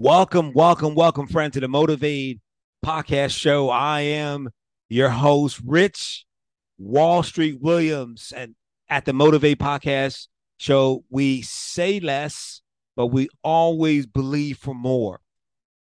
Welcome, welcome, welcome, friend, to the Motivate Podcast Show. I am your host, Rich Wall Street Williams. And at the Motivate Podcast Show, we say less, but we always believe for more.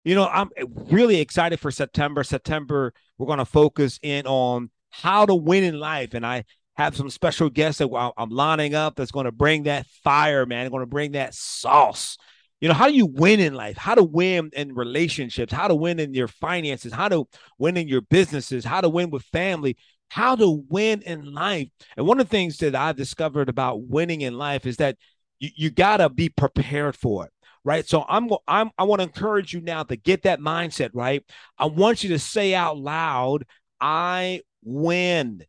You know, I'm really excited for September. September, we're going to focus in on how to win in life. And I have some special guests that I'm lining up that's going to bring that fire, man, going to bring that sauce you know how do you win in life? How to win in relationships? How to win in your finances? How to win in your businesses? How to win with family? How to win in life? And one of the things that i've discovered about winning in life is that you, you got to be prepared for it right? So i'm i'm i want to encourage you now to get that mindset right? I want you to say out loud i win.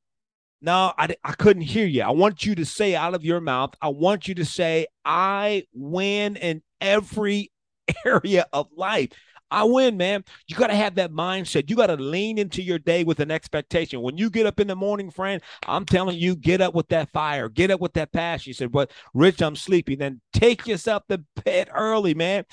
No, I, I couldn't hear you. I want you to say out of your mouth, I want you to say, I win in every area of life. I win, man. You got to have that mindset. You got to lean into your day with an expectation. When you get up in the morning, friend, I'm telling you, get up with that fire, get up with that passion. You said, But Rich, I'm sleepy. Then take yourself to bed early, man.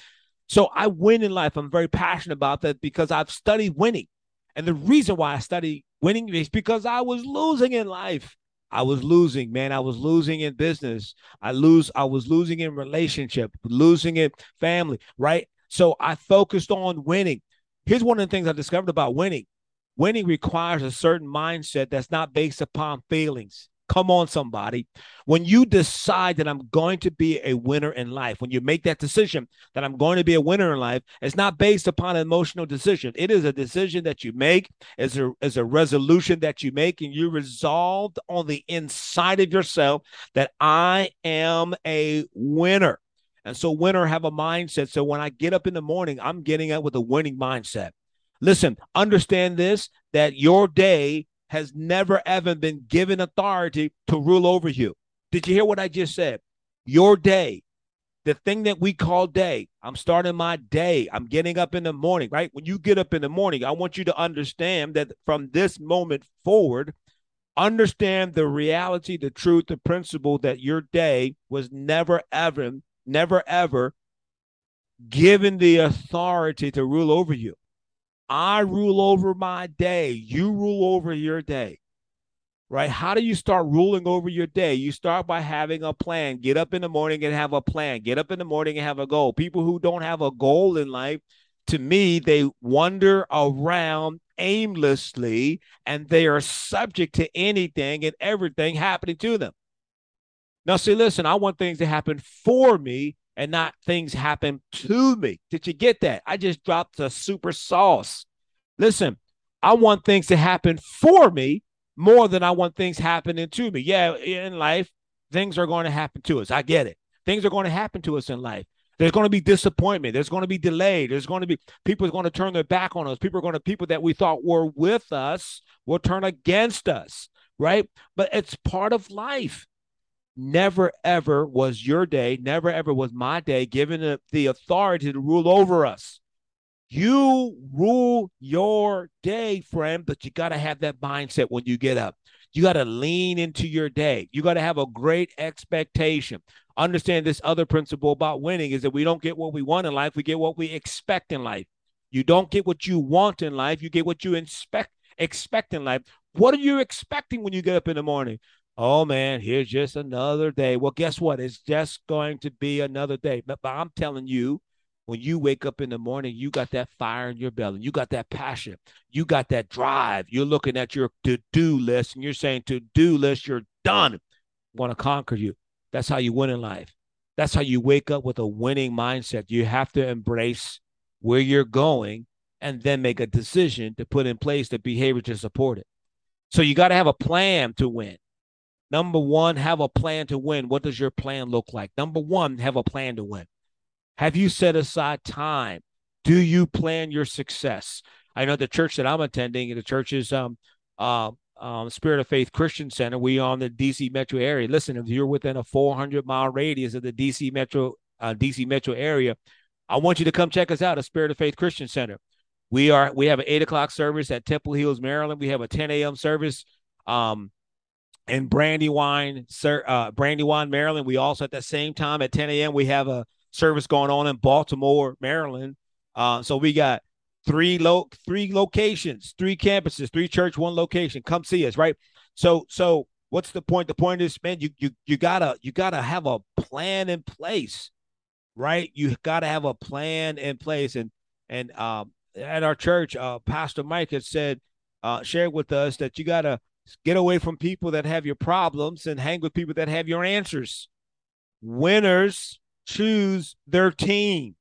So I win in life. I'm very passionate about that because I've studied winning. And the reason why I study winning is because I was losing in life. I was losing, man. I was losing in business. I lose. I was losing in relationship, losing in family, right? So I focused on winning. Here's one of the things I discovered about winning. Winning requires a certain mindset that's not based upon feelings. Come on, somebody. When you decide that I'm going to be a winner in life, when you make that decision that I'm going to be a winner in life, it's not based upon an emotional decision. It is a decision that you make, as a, is a resolution that you make, and you resolved on the inside of yourself that I am a winner. And so, winner have a mindset. So, when I get up in the morning, I'm getting up with a winning mindset. Listen, understand this that your day has never ever been given authority to rule over you. Did you hear what I just said? Your day, the thing that we call day. I'm starting my day. I'm getting up in the morning, right? When you get up in the morning, I want you to understand that from this moment forward, understand the reality, the truth, the principle that your day was never ever, never ever given the authority to rule over you. I rule over my day. You rule over your day. Right? How do you start ruling over your day? You start by having a plan. Get up in the morning and have a plan. Get up in the morning and have a goal. People who don't have a goal in life, to me, they wander around aimlessly and they are subject to anything and everything happening to them. Now, see, listen, I want things to happen for me and not things happen to me. Did you get that? I just dropped a super sauce. Listen, I want things to happen for me more than I want things happening to me. Yeah, in life, things are going to happen to us. I get it. Things are going to happen to us in life. There's going to be disappointment. There's going to be delay. There's going to be people are going to turn their back on us. People are going to people that we thought were with us will turn against us, right? But it's part of life never ever was your day, never ever was my day given the, the authority to rule over us. You rule your day, friend, but you got to have that mindset when you get up. You got to lean into your day. You got to have a great expectation. Understand this other principle about winning is that we don't get what we want in life, we get what we expect in life. You don't get what you want in life, you get what you expect expect in life. What are you expecting when you get up in the morning? Oh man, here's just another day. Well, guess what? It's just going to be another day. But, but, I'm telling you, when you wake up in the morning, you got that fire in your belly. You got that passion. You got that drive. You're looking at your to do list and you're saying, to do list, you're done. I want to conquer you. That's how you win in life. That's how you wake up with a winning mindset. You have to embrace where you're going and then make a decision to put in place the behavior to support it. So you got to have a plan to win. Number one, have a plan to win. What does your plan look like? Number one, have a plan to win. Have you set aside time? Do you plan your success? I know the church that I'm attending, the church is um, uh, um, Spirit of Faith Christian Center. We are on the DC metro area. Listen, if you're within a 400 mile radius of the DC metro uh, DC metro area, I want you to come check us out at Spirit of Faith Christian Center. We are we have an eight o'clock service at Temple Hills, Maryland. We have a 10 a.m. service um, in Brandywine, sir, uh, Brandywine, Maryland. We also at the same time at 10 a.m. we have a service going on in Baltimore, Maryland. Uh, so we got three lo- three locations, three campuses, three church, one location. Come see us, right? So so what's the point? The point is, man, you you you gotta you gotta have a plan in place, right? You gotta have a plan in place. And and um at our church, uh Pastor Mike has said, uh, shared with us that you gotta get away from people that have your problems and hang with people that have your answers. Winners choose their team.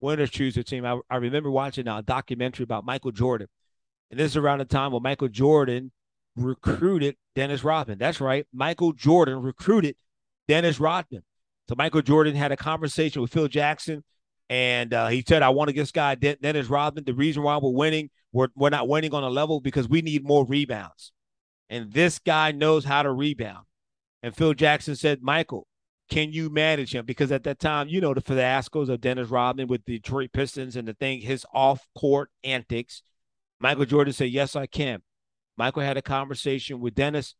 Winners choose their team. I, I remember watching a documentary about Michael Jordan. And this is around the time when Michael Jordan recruited Dennis Rodman. That's right. Michael Jordan recruited Dennis Rodman. So Michael Jordan had a conversation with Phil Jackson, and uh, he said, "I want to get this guy Dennis Rodman. The reason why we're winning, we're we're not winning on a level because we need more rebounds, and this guy knows how to rebound." And Phil Jackson said, "Michael, can you manage him? Because at that time, you know, the fiascos of Dennis Rodman with the Detroit Pistons and the thing, his off court antics. Michael Jordan said, Yes, I can. Michael had a conversation with Dennis.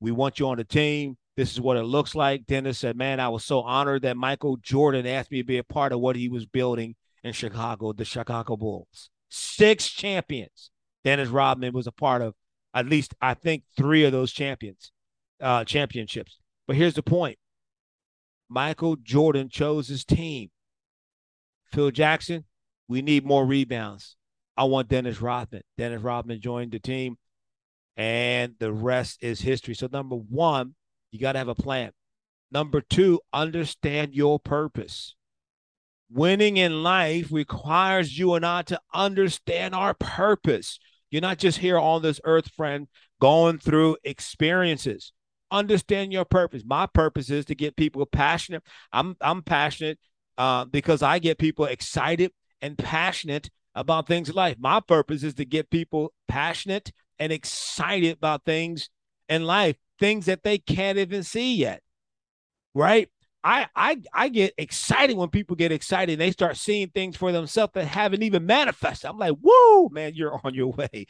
We want you on the team. This is what it looks like. Dennis said, Man, I was so honored that Michael Jordan asked me to be a part of what he was building in Chicago, the Chicago Bulls. Six champions. Dennis Rodman was a part of at least, I think, three of those champions, uh, championships. But here's the point Michael Jordan chose his team. Phil Jackson, we need more rebounds. I want Dennis Rodman. Dennis Rodman joined the team, and the rest is history. So, number one, you got to have a plan. Number two, understand your purpose. Winning in life requires you and I to understand our purpose. You're not just here on this earth, friend, going through experiences understand your purpose. My purpose is to get people passionate. I'm I'm passionate uh, because I get people excited and passionate about things in life. My purpose is to get people passionate and excited about things in life, things that they can't even see yet. Right? I I I get excited when people get excited and they start seeing things for themselves that haven't even manifested. I'm like, whoa, man, you're on your way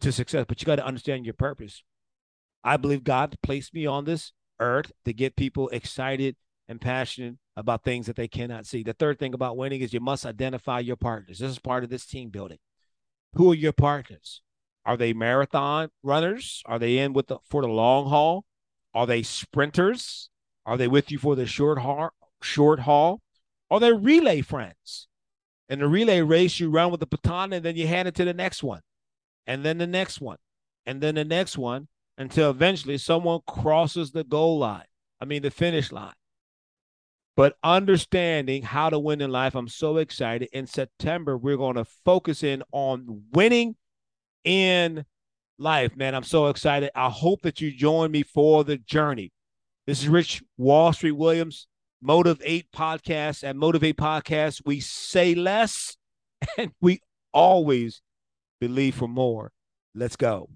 to success. But you got to understand your purpose. I believe God placed me on this earth to get people excited and passionate about things that they cannot see. The third thing about winning is you must identify your partners. This is part of this team building. Who are your partners? Are they marathon runners? Are they in with the for the long haul? Are they sprinters? Are they with you for the short haul? Short haul? Are they relay friends? In the relay race, you run with the baton and then you hand it to the next one, and then the next one, and then the next one, until eventually someone crosses the goal line. I mean, the finish line. But understanding how to win in life, I'm so excited. In September, we're going to focus in on winning in life, man. I'm so excited. I hope that you join me for the journey. This is Rich Wall Street Williams, Motivate Podcast. At Motivate Podcast, we say less and we always believe for more. Let's go.